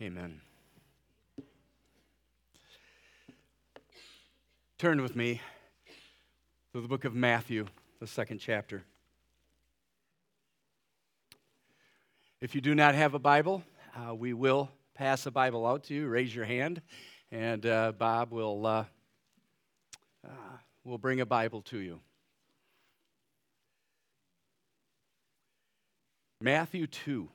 Amen. Turn with me to the book of Matthew, the second chapter. If you do not have a Bible, uh, we will pass a Bible out to you. Raise your hand, and uh, Bob will, uh, uh will bring a Bible to you. Matthew 2.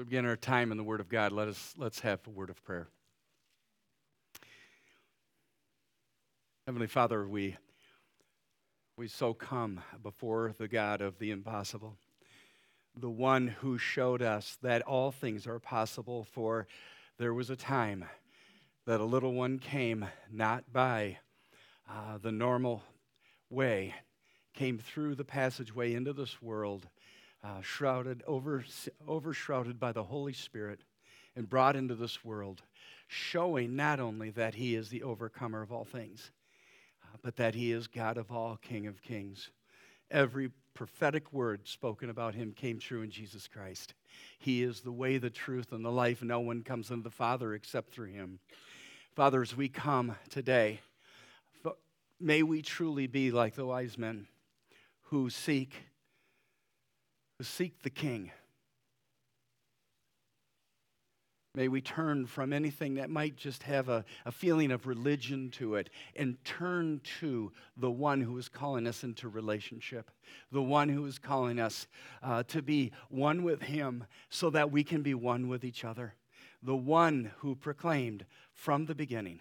Begin our time in the Word of God. Let us let's have a word of prayer. Heavenly Father, we we so come before the God of the impossible, the one who showed us that all things are possible. For there was a time that a little one came not by uh, the normal way, came through the passageway into this world uh, shrouded, over, overshrouded by the Holy Spirit, and brought into this world, showing not only that He is the overcomer of all things, uh, but that He is God of all, King of kings. Every prophetic word spoken about Him came true in Jesus Christ. He is the way, the truth, and the life. No one comes unto the Father except through Him. Father, as we come today, may we truly be like the wise men who seek seek the King. May we turn from anything that might just have a, a feeling of religion to it and turn to the one who is calling us into relationship, the one who is calling us uh, to be one with Him so that we can be one with each other, the one who proclaimed from the beginning,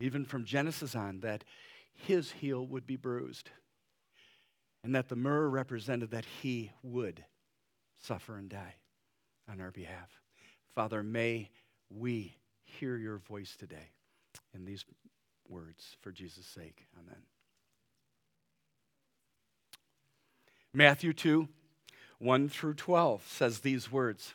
even from Genesis on, that His heel would be bruised and that the myrrh represented that he would suffer and die on our behalf. Father, may we hear your voice today in these words for Jesus' sake. Amen. Matthew 2 1 through 12 says these words.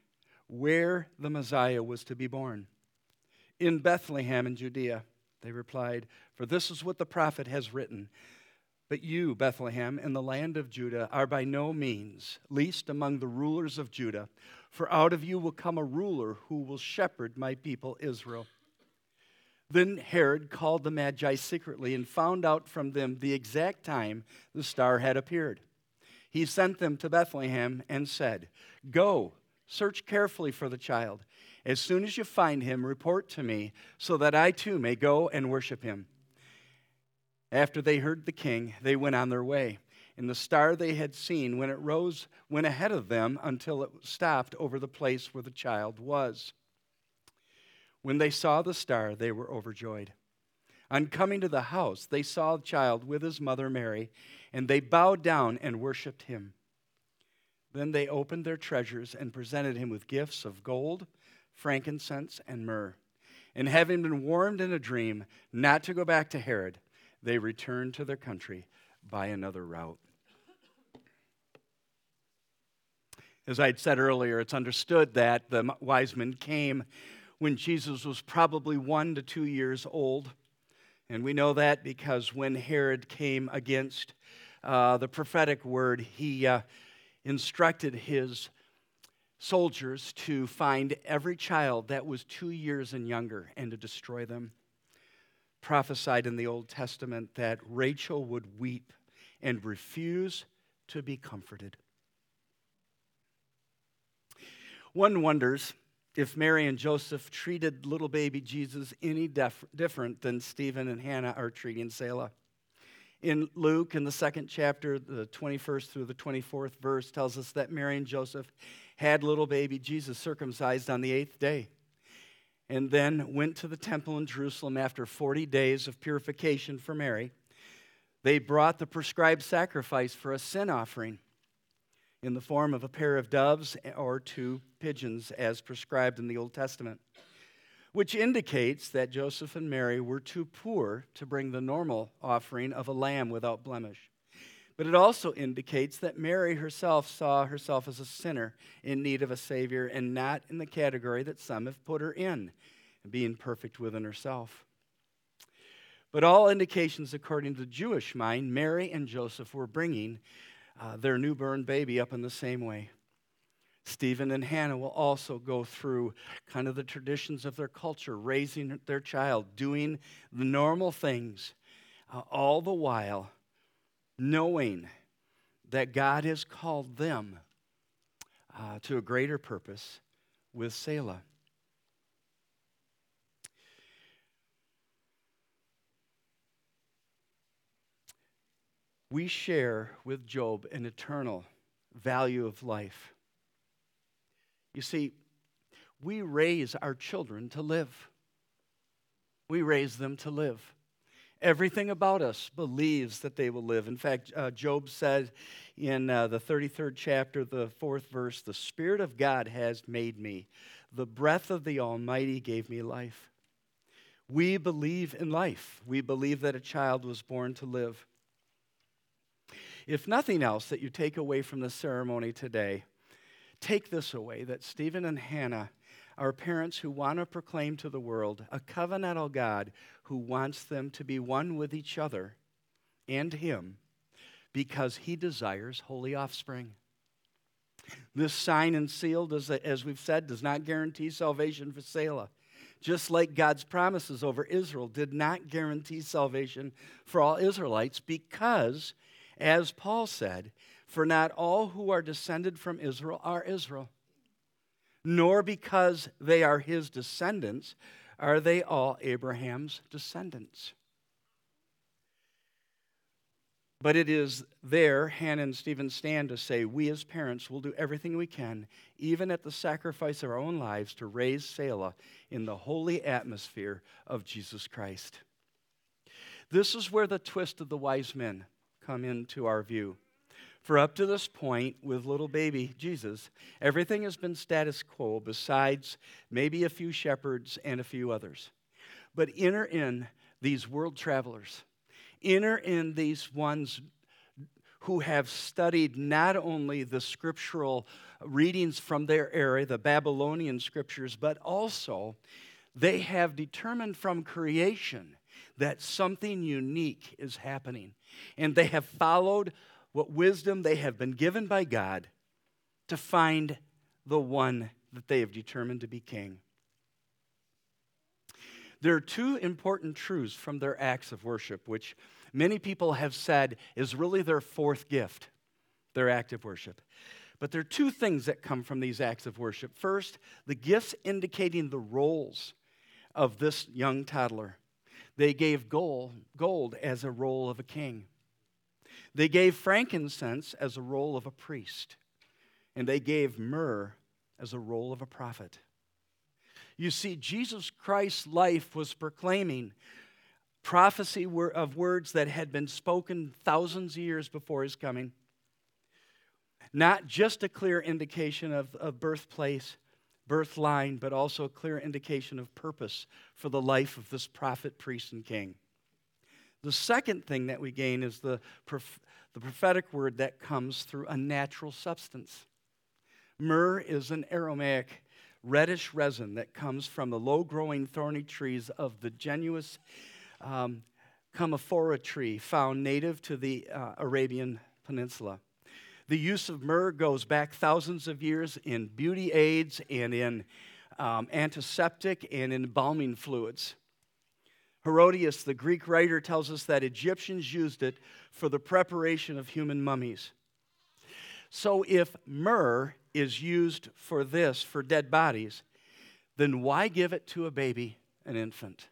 where the Messiah was to be born. In Bethlehem in Judea, they replied, For this is what the prophet has written. But you, Bethlehem, in the land of Judah, are by no means least among the rulers of Judah, for out of you will come a ruler who will shepherd my people Israel. Then Herod called the Magi secretly and found out from them the exact time the star had appeared. He sent them to Bethlehem and said, Go, search carefully for the child. As soon as you find him, report to me so that I too may go and worship him. After they heard the king, they went on their way. And the star they had seen when it rose went ahead of them until it stopped over the place where the child was. When they saw the star, they were overjoyed. On coming to the house, they saw the child with his mother Mary, and they bowed down and worshiped him. Then they opened their treasures and presented him with gifts of gold frankincense, and myrrh. And having been warned in a dream not to go back to Herod, they returned to their country by another route. As I had said earlier, it's understood that the wise men came when Jesus was probably one to two years old. And we know that because when Herod came against uh, the prophetic word, he uh, instructed his soldiers to find every child that was two years and younger and to destroy them. Prophesied in the Old Testament that Rachel would weep and refuse to be comforted. One wonders if Mary and Joseph treated little baby Jesus any def- different than Stephen and Hannah are treating Selah. In Luke, in the second chapter, the 21st through the 24th verse tells us that Mary and Joseph had little baby Jesus circumcised on the eighth day and then went to the temple in Jerusalem after 40 days of purification for Mary. They brought the prescribed sacrifice for a sin offering in the form of a pair of doves or two pigeons, as prescribed in the Old Testament, which indicates that Joseph and Mary were too poor to bring the normal offering of a lamb without blemish. But it also indicates that Mary herself saw herself as a sinner in need of a Savior and not in the category that some have put her in, being perfect within herself. But all indications, according to the Jewish mind, Mary and Joseph were bringing uh, their newborn baby up in the same way. Stephen and Hannah will also go through kind of the traditions of their culture, raising their child, doing the normal things, uh, all the while knowing that God has called them uh, to a greater purpose with Selah. We share with Job an eternal value of life. You see, we raise our children to live. We raise them to live. Everything about us believes that they will live. In fact, uh, Job said in uh, the 33rd chapter, the fourth verse, The Spirit of God has made me. The breath of the Almighty gave me life. We believe in life. We believe that a child was born to live. If nothing else that you take away from the ceremony today, take this away that Stephen and Hannah are parents who want to proclaim to the world a covenantal God who wants them to be one with each other and Him because He desires holy offspring. This sign and seal, does, as we've said, does not guarantee salvation for Selah. Just like God's promises over Israel did not guarantee salvation for all Israelites, because, as Paul said, for not all who are descended from Israel are Israel nor because they are his descendants are they all Abraham's descendants. But it is there Hannah and Stephen stand to say, We as parents will do everything we can, even at the sacrifice of our own lives, to raise Selah in the holy atmosphere of Jesus Christ. This is where the twist of the wise men come into our view. For up to this point, with little baby Jesus, everything has been status quo, besides maybe a few shepherds and a few others. But enter in these world travelers, enter in these ones who have studied not only the scriptural readings from their area, the Babylonian scriptures, but also they have determined from creation that something unique is happening. And they have followed what wisdom they have been given by God to find the one that they have determined to be king. There are two important truths from their acts of worship, which many people have said is really their fourth gift, their act of worship. But there are two things that come from these acts of worship. First, the gifts indicating the roles of this young toddler. They gave gold, gold as a role of a king. They gave frankincense as a role of a priest, and they gave myrrh as a role of a prophet. You see, Jesus Christ's life was proclaiming prophecy of words that had been spoken thousands of years before his coming. Not just a clear indication of, of birthplace, birth line, but also a clear indication of purpose for the life of this prophet, priest, and king. The second thing that we gain is the, the prophetic word that comes through a natural substance. Myrrh is an aromatic reddish resin that comes from the low growing thorny trees of the genus um, commiphora tree found native to the uh, Arabian Peninsula. The use of myrrh goes back thousands of years in beauty aids and in um, antiseptic and embalming fluids. Herodotus, the Greek writer, tells us that Egyptians used it for the preparation of human mummies. So, if myrrh is used for this, for dead bodies, then why give it to a baby, an infant?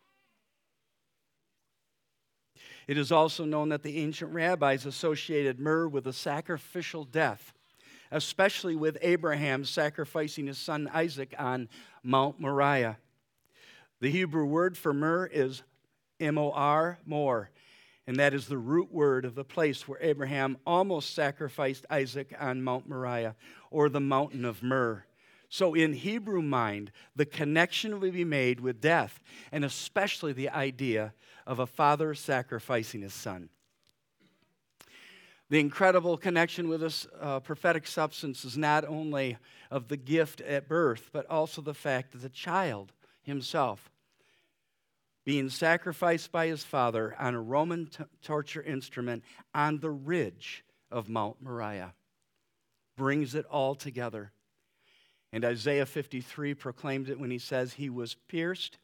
It is also known that the ancient rabbis associated myrrh with a sacrificial death, especially with Abraham sacrificing his son Isaac on Mount Moriah. The Hebrew word for myrrh is M O R, more, and that is the root word of the place where Abraham almost sacrificed Isaac on Mount Moriah, or the mountain of myrrh. So, in Hebrew mind, the connection will be made with death, and especially the idea of a father sacrificing his son. The incredible connection with this uh, prophetic substance is not only of the gift at birth, but also the fact that the child himself being sacrificed by his father on a Roman t- torture instrument on the ridge of Mount Moriah. Brings it all together. And Isaiah 53 proclaims it when he says, He was pierced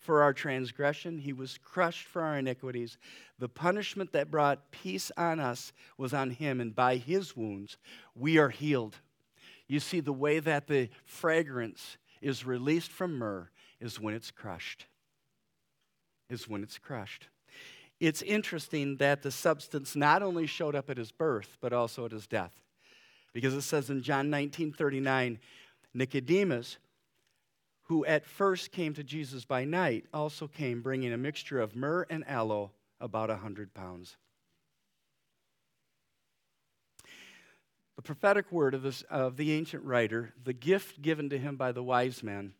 for our transgression, He was crushed for our iniquities. The punishment that brought peace on us was on Him, and by His wounds we are healed. You see, the way that the fragrance is released from myrrh is when it's crushed is when it's crushed. It's interesting that the substance not only showed up at his birth, but also at his death. Because it says in John 19 39, Nicodemus, who at first came to Jesus by night, also came bringing a mixture of myrrh and aloe, about a hundred pounds. The prophetic word of, this, of the ancient writer, the gift given to him by the wise men,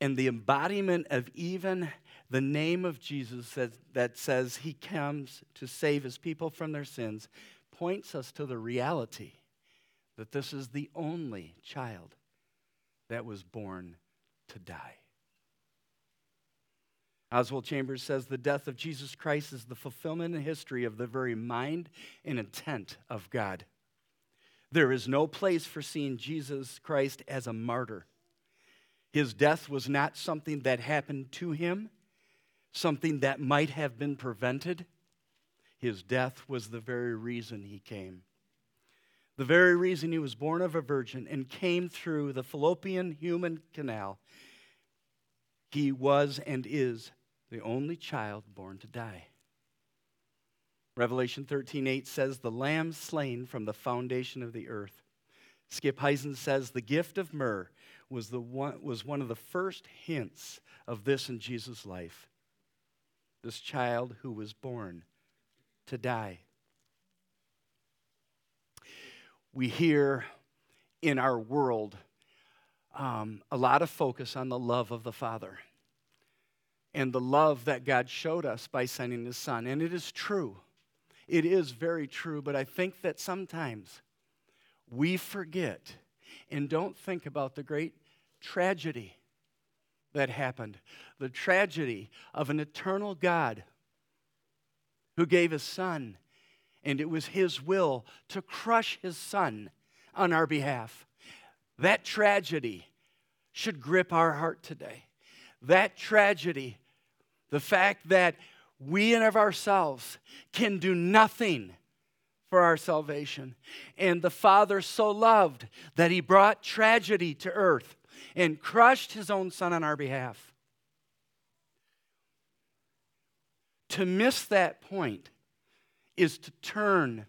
and the embodiment of even the name of Jesus that, says he comes to save his people from their sins points us to the reality that this is the only child that was born to die. Oswald Chambers says the death of Jesus Christ is the fulfillment in history of the very mind and intent of God. There is no place for seeing Jesus Christ as a martyr. His death was not something that happened to him, something that might have been prevented, his death was the very reason he came. The very reason he was born of a virgin and came through the fallopian human canal. He was and is the only child born to die. Revelation 13:8 says the lamb slain from the foundation of the earth. Skip Heitzig says the gift of myrrh was, the one, was one of the first hints of this in Jesus' life this child who was born to die. We hear in our world um, a lot of focus on the love of the Father and the love that God showed us by sending His Son. And it is true. It is very true, but I think that sometimes we forget and don't think about the great tragedy that happened the tragedy of an eternal God who gave his son, and it was his will to crush his son on our behalf. That tragedy should grip our heart today. That tragedy, the fact that we and of ourselves can do nothing for our salvation. And the Father so loved that he brought tragedy to earth and crushed his own son on our behalf. To miss that point is to turn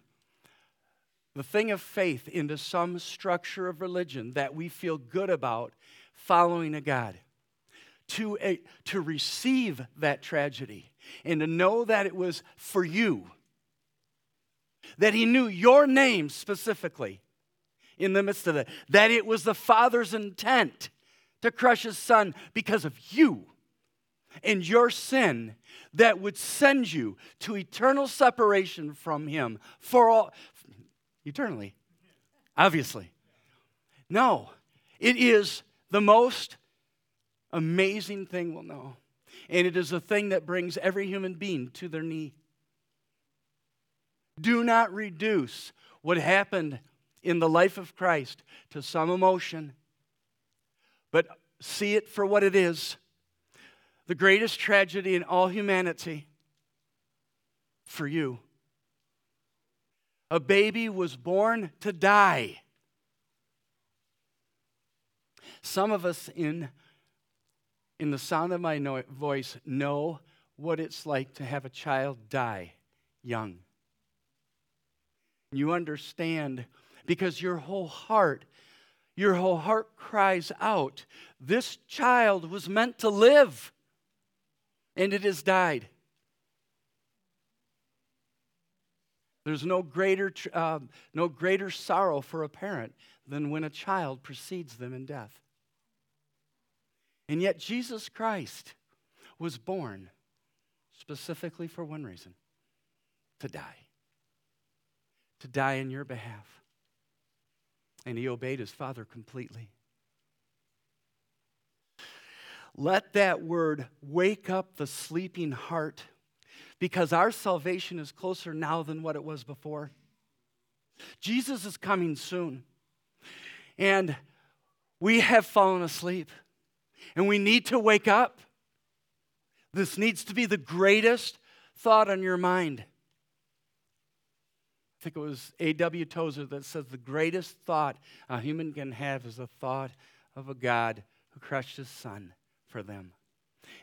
the thing of faith into some structure of religion that we feel good about following a God. To, a, to receive that tragedy and to know that it was for you, that He knew your name specifically, in the midst of it. That it was the Father's intent to crush his son because of you and your sin that would send you to eternal separation from him for all eternally. Obviously. No, it is the most amazing thing we'll know. And it is a thing that brings every human being to their knee. Do not reduce what happened in the life of Christ to some emotion, but see it for what it is the greatest tragedy in all humanity for you. A baby was born to die. Some of us in, in the sound of my no- voice know what it's like to have a child die young. You understand because your whole heart, your whole heart cries out, This child was meant to live, and it has died. There's no greater, uh, no greater sorrow for a parent than when a child precedes them in death. And yet, Jesus Christ was born specifically for one reason to die. To die in your behalf. And he obeyed his Father completely. Let that word wake up the sleeping heart because our salvation is closer now than what it was before. Jesus is coming soon. And we have fallen asleep. And we need to wake up. This needs to be the greatest thought on your mind. I think it was A.W. Tozer that says the greatest thought a human can have is the thought of a God who crushed his son for them.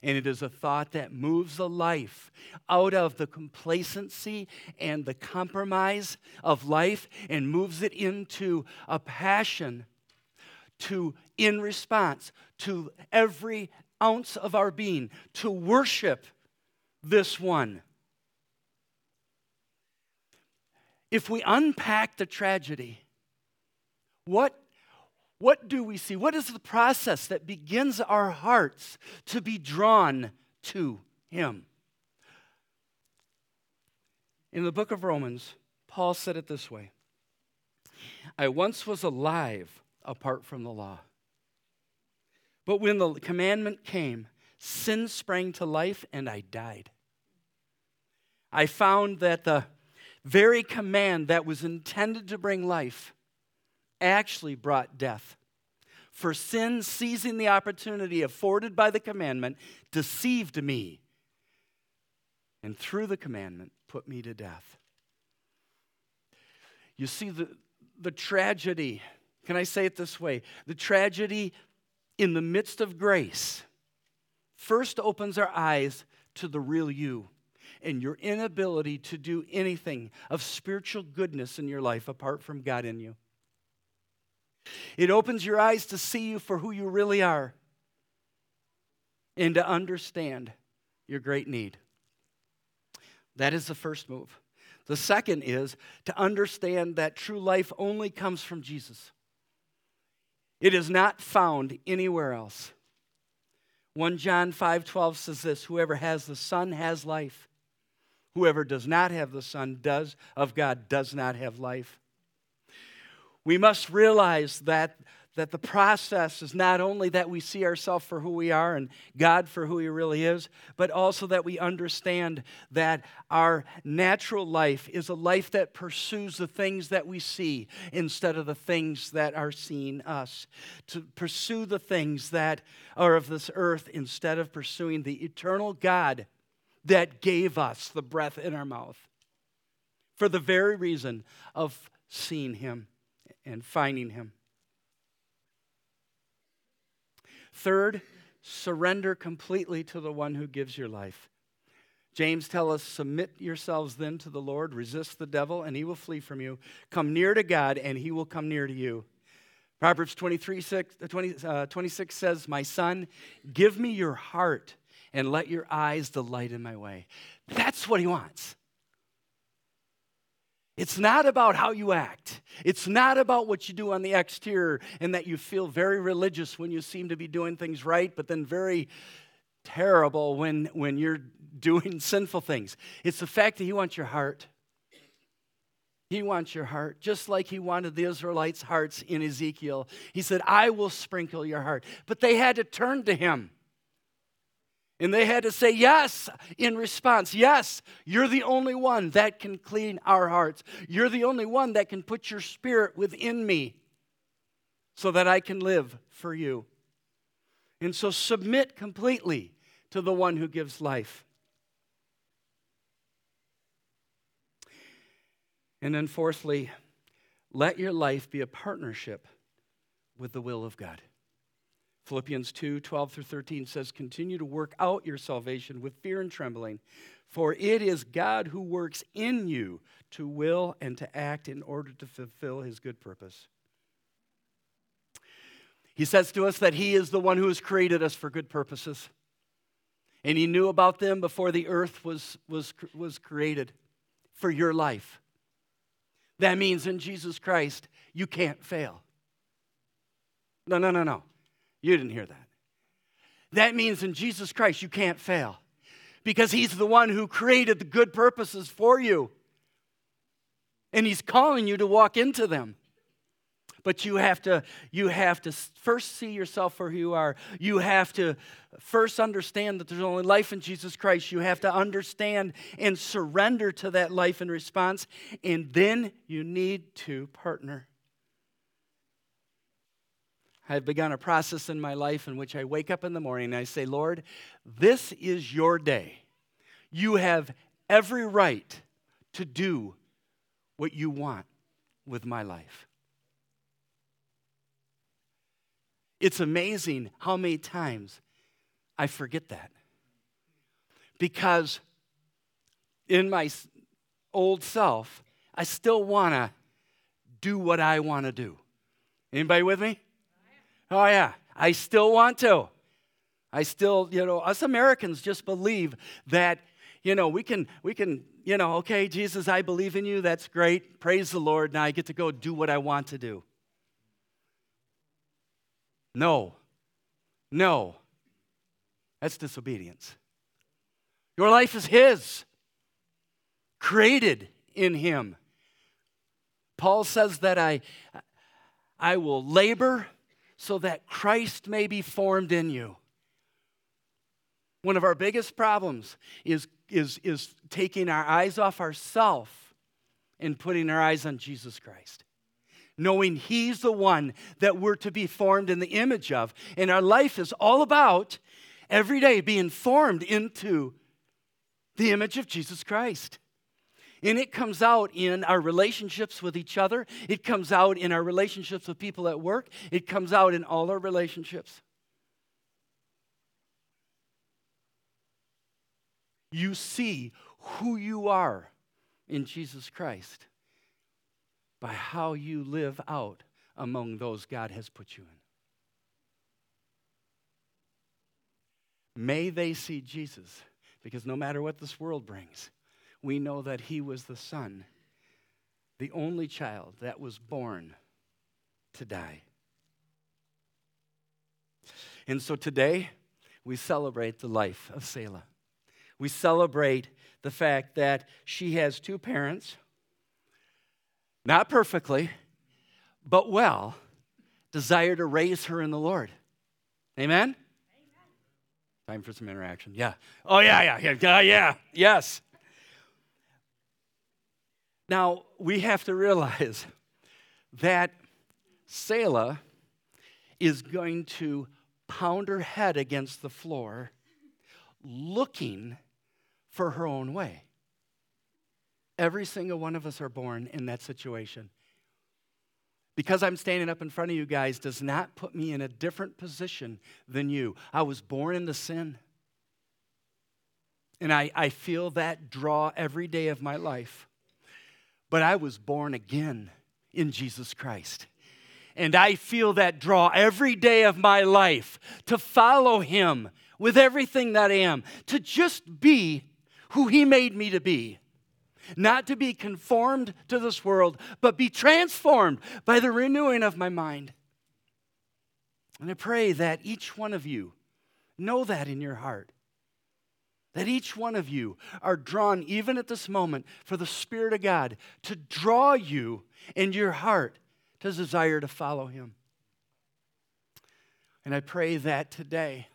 And it is a thought that moves a life out of the complacency and the compromise of life and moves it into a passion to, in response to every ounce of our being, to worship this one. If we unpack the tragedy, what what do we see? What is the process that begins our hearts to be drawn to Him? In the book of Romans, Paul said it this way I once was alive apart from the law. But when the commandment came, sin sprang to life and I died. I found that the very command that was intended to bring life actually brought death. For sin, seizing the opportunity afforded by the commandment, deceived me, and through the commandment, put me to death. You see, the, the tragedy, can I say it this way? The tragedy in the midst of grace first opens our eyes to the real you and your inability to do anything of spiritual goodness in your life apart from God in you. It opens your eyes to see you for who you really are and to understand your great need. That is the first move. The second is to understand that true life only comes from Jesus. It is not found anywhere else. 1 John 5:12 says this, whoever has the son has life. Whoever does not have the son does of God does not have life. We must realize that, that the process is not only that we see ourselves for who we are and God for who He really is, but also that we understand that our natural life is a life that pursues the things that we see instead of the things that are seeing us. To pursue the things that are of this earth instead of pursuing the eternal God that gave us the breath in our mouth for the very reason of seeing Him and finding Him. Third, surrender completely to the one who gives your life. James tells us, Submit yourselves then to the Lord, resist the devil, and he will flee from you. Come near to God, and he will come near to you. Proverbs 23, 6, uh, 20, uh, 26 says, My son, give me your heart, and let your eyes delight in my way. That's what he wants. It's not about how you act. It's not about what you do on the exterior and that you feel very religious when you seem to be doing things right, but then very terrible when, when you're doing sinful things. It's the fact that He wants your heart. He wants your heart, just like He wanted the Israelites' hearts in Ezekiel. He said, I will sprinkle your heart. But they had to turn to Him. And they had to say yes in response. Yes, you're the only one that can clean our hearts. You're the only one that can put your spirit within me so that I can live for you. And so submit completely to the one who gives life. And then, fourthly, let your life be a partnership with the will of God. Philippians 2 12 through 13 says, Continue to work out your salvation with fear and trembling, for it is God who works in you to will and to act in order to fulfill his good purpose. He says to us that he is the one who has created us for good purposes. And he knew about them before the earth was, was, was created for your life. That means in Jesus Christ, you can't fail. No, no, no, no. You didn't hear that. That means in Jesus Christ, you can't fail because He's the one who created the good purposes for you. And He's calling you to walk into them. But you have to, you have to first see yourself for who you are. You have to first understand that there's only life in Jesus Christ. You have to understand and surrender to that life in response. And then you need to partner. I've begun a process in my life in which I wake up in the morning and I say, Lord, this is your day. You have every right to do what you want with my life. It's amazing how many times I forget that. Because in my old self, I still want to do what I want to do. Anybody with me? Oh, yeah. I still want to. I still, you know, us Americans just believe that, you know, we can, we can, you know, okay, Jesus, I believe in you. That's great. Praise the Lord. Now I get to go do what I want to do. No. No. That's disobedience. Your life is His, created in Him. Paul says that I, I will labor so that Christ may be formed in you. One of our biggest problems is, is, is taking our eyes off ourselves and putting our eyes on Jesus Christ knowing He's the one that we're to be formed in the image of. And our life is all about every day being formed into the image of Jesus Christ. And it comes out in our relationships with each other. It comes out in our relationships with people at work. It comes out in all our relationships. You see who you are in Jesus Christ by how you live out among those God has put you in. May they see Jesus, because no matter what this world brings, we know that He was the Son, the only child that was born to die. And so today, we celebrate the life of Selah. We celebrate the fact that she has two parents not perfectly, but well, desire to raise her in the Lord. Amen? Amen? Time for some interaction. Yeah. Oh, yeah, yeah, yeah, yeah, yeah, yes. Now, we have to realize that Selah is going to pound her head against the floor looking for her own way. Every single one of us are born in that situation. Because I'm standing up in front of you guys does not put me in a different position than you. I was born into sin. And I, I feel that draw every day of my life. But I was born again in Jesus Christ. And I feel that draw every day of my life to follow Him with everything that I am, to just be who He made me to be not to be conformed to this world, but be transformed by the renewing of my mind. And I pray that each one of you know that in your heart. That each one of you are drawn, even at this moment, for the Spirit of God to draw you in your heart to desire to follow Him. And I pray that today,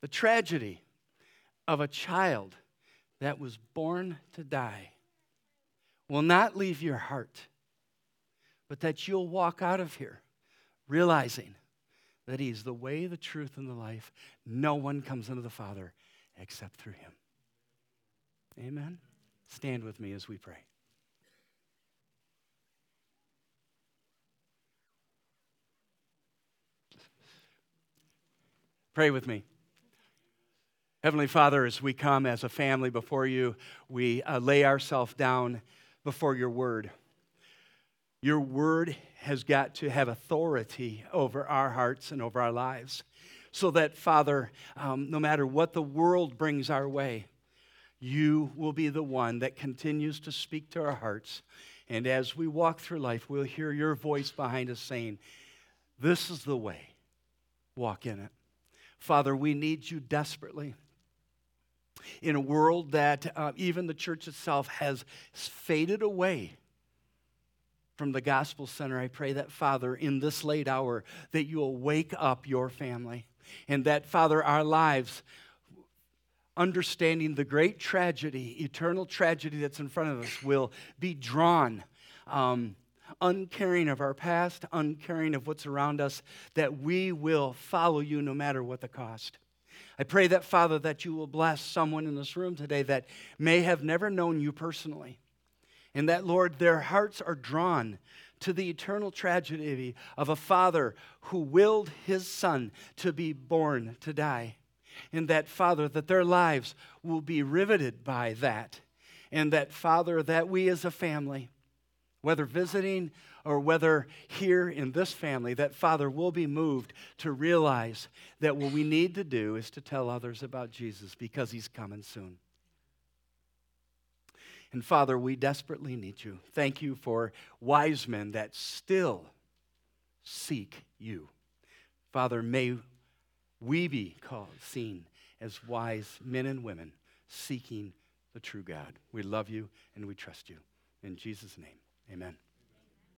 the tragedy of a child that was born to die will not leave your heart, but that you'll walk out of here realizing that He's the way, the truth, and the life. No one comes into the Father except through Him. Amen. Stand with me as we pray. Pray with me. Heavenly Father, as we come as a family before you, we uh, lay ourselves down before your word. Your word has got to have authority over our hearts and over our lives. So that, Father, um, no matter what the world brings our way, you will be the one that continues to speak to our hearts. And as we walk through life, we'll hear your voice behind us saying, This is the way. Walk in it. Father, we need you desperately. In a world that uh, even the church itself has faded away from the gospel center, I pray that, Father, in this late hour, that you'll wake up your family. And that, Father, our lives understanding the great tragedy, eternal tragedy that's in front of us, will be drawn. Um, uncaring of our past, uncaring of what's around us, that we will follow you no matter what the cost. I pray that, Father, that you will bless someone in this room today that may have never known you personally. And that, Lord, their hearts are drawn to the eternal tragedy of a father who willed his son to be born to die and that, Father, that their lives will be riveted by that. And that, Father, that we as a family, whether visiting or whether here in this family, that, Father, will be moved to realize that what we need to do is to tell others about Jesus because he's coming soon. And Father, we desperately need you. Thank you for wise men that still seek you. Father, may we be called, seen as wise men and women seeking the true God. We love you and we trust you. In Jesus' name, amen.